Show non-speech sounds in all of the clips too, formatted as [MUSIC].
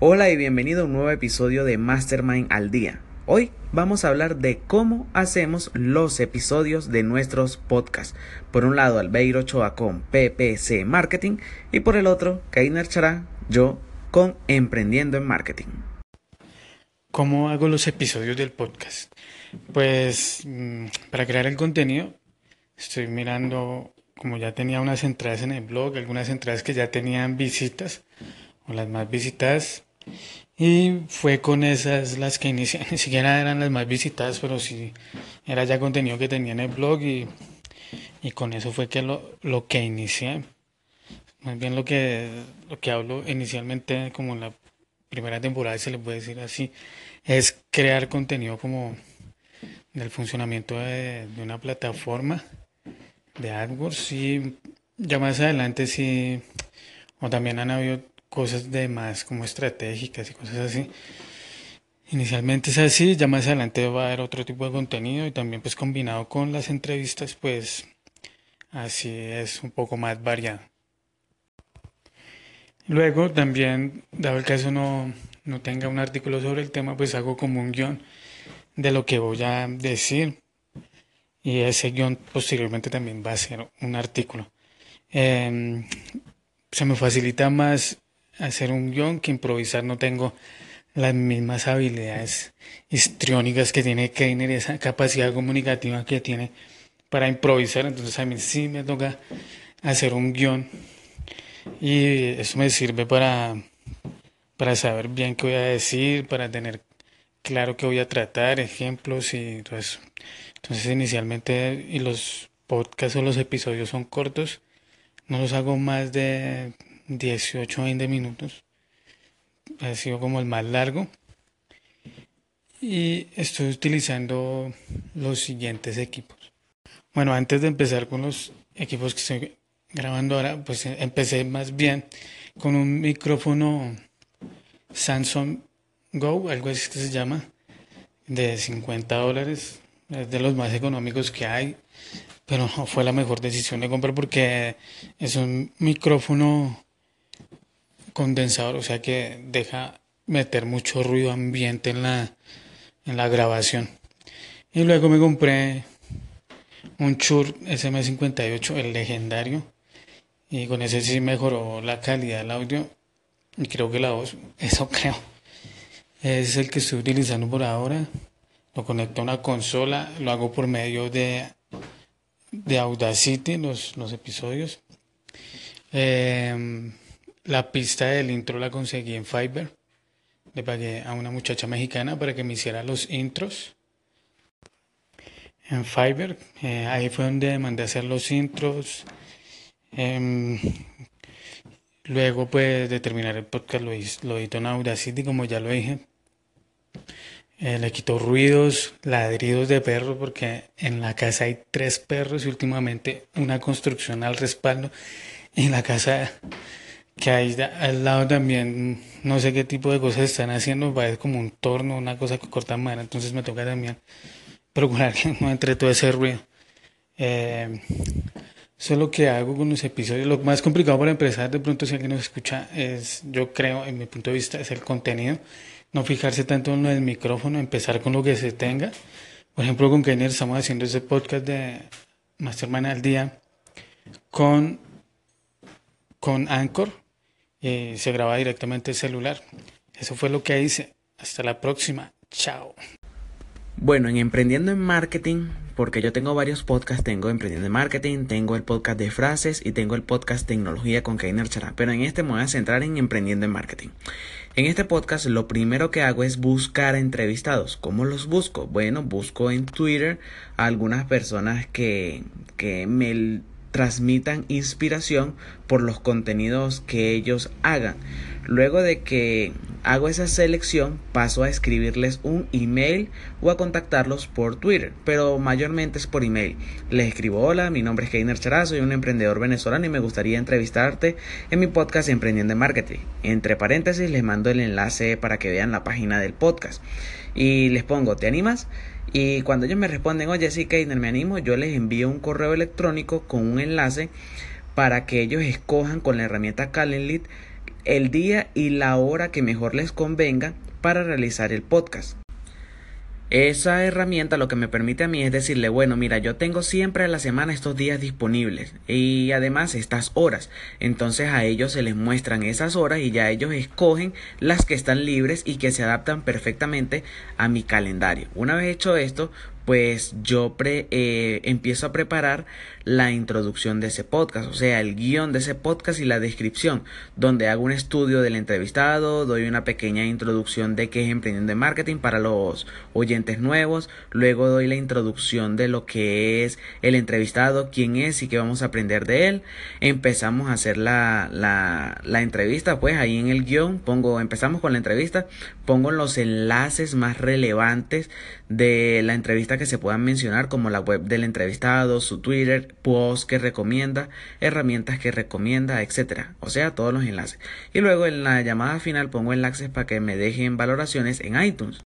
Hola y bienvenido a un nuevo episodio de Mastermind al Día. Hoy vamos a hablar de cómo hacemos los episodios de nuestros podcasts. Por un lado, Albeiro Ochoa con PPC Marketing y por el otro, Kainer Chará, yo con Emprendiendo en Marketing. ¿Cómo hago los episodios del podcast? Pues mm, para crear el contenido estoy mirando, como ya tenía unas entradas en el blog, algunas entradas que ya tenían visitas o las más visitadas. Y fue con esas las que inicié, [LAUGHS] ni siquiera eran las más visitadas, pero sí era ya contenido que tenía en el blog y, y con eso fue que lo, lo que inicié. Más bien lo que, lo que hablo inicialmente como en la primera temporada, se le puede decir así, es crear contenido como del funcionamiento de, de una plataforma de AdWords y ya más adelante sí, o también han habido cosas de más como estratégicas y cosas así. Inicialmente es así, ya más adelante va a haber otro tipo de contenido y también pues combinado con las entrevistas pues así es un poco más variado. Luego también, dado el caso no, no tenga un artículo sobre el tema, pues hago como un guion de lo que voy a decir y ese guion posteriormente también va a ser un artículo. Eh, se me facilita más hacer un guion que improvisar. No tengo las mismas habilidades histriónicas que tiene Keiner esa capacidad comunicativa que tiene para improvisar. Entonces a mí sí me toca hacer un guion y eso me sirve para, para saber bien qué voy a decir, para tener claro qué voy a tratar, ejemplos y todo eso. Entonces inicialmente y los podcasts o los episodios son cortos, no los hago más de 18 20 minutos. Ha sido como el más largo. Y estoy utilizando los siguientes equipos. Bueno, antes de empezar con los equipos que estoy grabando ahora, pues empecé más bien con un micrófono Samsung Go, algo así que se llama, de 50 dólares. Es de los más económicos que hay, pero fue la mejor decisión de comprar porque es un micrófono condensador, o sea que deja meter mucho ruido ambiente en la, en la grabación. Y luego me compré un Shure SM58, el legendario, y con ese sí mejoró la calidad del audio y creo que la voz, [LAUGHS] eso creo. Es el que estoy utilizando por ahora. Lo conecto a una consola, lo hago por medio de, de Audacity, los, los episodios. Eh, la pista del intro la conseguí en Fiverr. Le pagué a una muchacha mexicana para que me hiciera los intros. En Fiverr, eh, ahí fue donde mandé a hacer los intros. Em, luego, pues, de terminar el podcast, lo, edito en Audacity, como ya lo dije. Eh, le quito ruidos, ladridos de perros, porque en la casa hay tres perros y últimamente una construcción al respaldo. En la casa que ahí al lado también no sé qué tipo de cosas están haciendo, parece como un torno, una cosa que corta madera, entonces me toca también procurar que no entre todo ese ruido. Eh, eso es lo que hago con los episodios. Lo más complicado para empezar, de pronto si alguien nos escucha, es, yo creo, en mi punto de vista, es el contenido. No fijarse tanto en lo del micrófono, empezar con lo que se tenga. Por ejemplo, con Kenner estamos haciendo ese podcast de Mastermind al día con, con Anchor se graba directamente el celular. Eso fue lo que hice. Hasta la próxima. Chao. Bueno, en Emprendiendo en Marketing, porque yo tengo varios podcasts, tengo Emprendiendo en Marketing, tengo el podcast de frases y tengo el podcast Tecnología con Keiner Chara, pero en este me voy a centrar en Emprendiendo en Marketing. En este podcast lo primero que hago es buscar entrevistados. ¿Cómo los busco? Bueno, busco en Twitter a algunas personas que, que me transmitan inspiración por los contenidos que ellos hagan. Luego de que hago esa selección, paso a escribirles un email o a contactarlos por Twitter, pero mayormente es por email. Les escribo, hola, mi nombre es Keiner Chara, soy un emprendedor venezolano y me gustaría entrevistarte en mi podcast Emprendiendo en Marketing. Entre paréntesis les mando el enlace para que vean la página del podcast. Y les pongo, ¿te animas? Y cuando ellos me responden, oye, sí, Keiner, me animo, yo les envío un correo electrónico con un enlace para que ellos escojan con la herramienta Calendly el día y la hora que mejor les convenga para realizar el podcast. Esa herramienta lo que me permite a mí es decirle, bueno, mira, yo tengo siempre a la semana estos días disponibles y además estas horas. Entonces a ellos se les muestran esas horas y ya ellos escogen las que están libres y que se adaptan perfectamente a mi calendario. Una vez hecho esto, pues yo eh, empiezo a preparar la introducción de ese podcast, o sea, el guion de ese podcast y la descripción, donde hago un estudio del entrevistado, doy una pequeña introducción de qué es emprendiendo en marketing para los oyentes nuevos, luego doy la introducción de lo que es el entrevistado, quién es y qué vamos a aprender de él, empezamos a hacer la, la, la entrevista, pues ahí en el guion pongo, empezamos con la entrevista, pongo los enlaces más relevantes de la entrevista que se puedan mencionar como la web del entrevistado, su Twitter, post que recomienda, herramientas que recomienda, etcétera. O sea, todos los enlaces. Y luego en la llamada final pongo enlaces para que me dejen valoraciones en iTunes.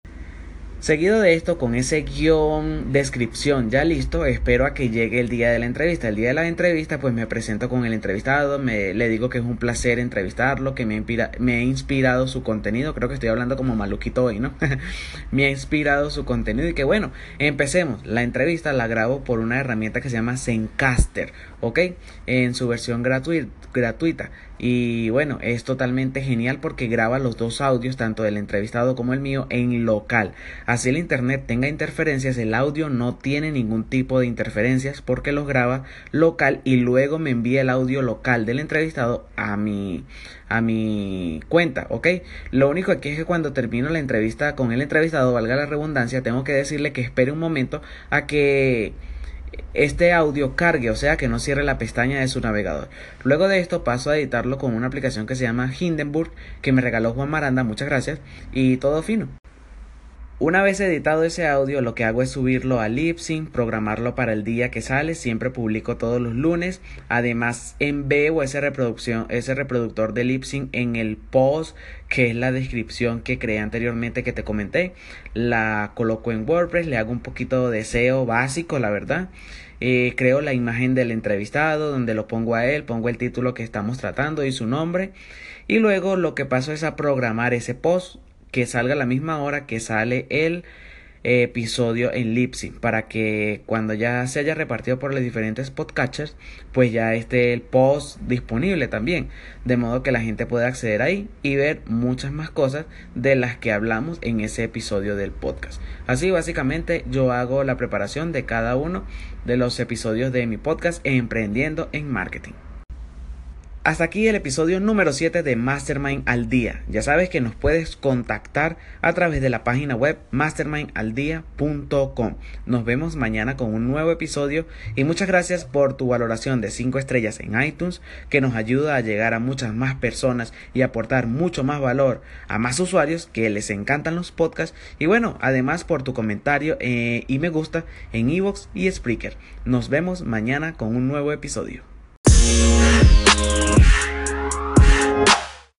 Seguido de esto, con ese guion, descripción ya listo, espero a que llegue el día de la entrevista. El día de la entrevista, pues me presento con el entrevistado, me, le digo que es un placer entrevistarlo, que me, inspira, me ha inspirado su contenido. Creo que estoy hablando como maluquito hoy, ¿no? [LAUGHS] me ha inspirado su contenido y que bueno, empecemos. La entrevista la grabo por una herramienta que se llama Zencaster, ¿ok? En su versión gratuita. Y bueno, es totalmente genial porque graba los dos audios, tanto del entrevistado como el mío, en local. Así el internet tenga interferencias, el audio no tiene ningún tipo de interferencias porque los graba local y luego me envía el audio local del entrevistado a mi a mi cuenta, ¿ok? Lo único aquí es que cuando termino la entrevista con el entrevistado, valga la redundancia, tengo que decirle que espere un momento a que este audio cargue, o sea que no cierre la pestaña de su navegador. Luego de esto paso a editarlo con una aplicación que se llama Hindenburg, que me regaló Juan Maranda, muchas gracias, y todo fino. Una vez editado ese audio, lo que hago es subirlo a Libsyn, programarlo para el día que sale, siempre publico todos los lunes. Además, envío ese reproducción, ese reproductor de Libsyn en el post, que es la descripción que creé anteriormente que te comenté. La coloco en WordPress, le hago un poquito de SEO básico, la verdad. Eh, creo la imagen del entrevistado, donde lo pongo a él, pongo el título que estamos tratando y su nombre. Y luego lo que paso es a programar ese post que salga a la misma hora que sale el episodio en Lipsy para que cuando ya se haya repartido por los diferentes podcatchers pues ya esté el post disponible también de modo que la gente pueda acceder ahí y ver muchas más cosas de las que hablamos en ese episodio del podcast. Así básicamente yo hago la preparación de cada uno de los episodios de mi podcast emprendiendo en marketing hasta aquí el episodio número 7 de Mastermind al Día. Ya sabes que nos puedes contactar a través de la página web mastermindaldía.com. Nos vemos mañana con un nuevo episodio y muchas gracias por tu valoración de 5 estrellas en iTunes que nos ayuda a llegar a muchas más personas y aportar mucho más valor a más usuarios que les encantan los podcasts y bueno, además por tu comentario eh, y me gusta en Evox y Spreaker. Nos vemos mañana con un nuevo episodio.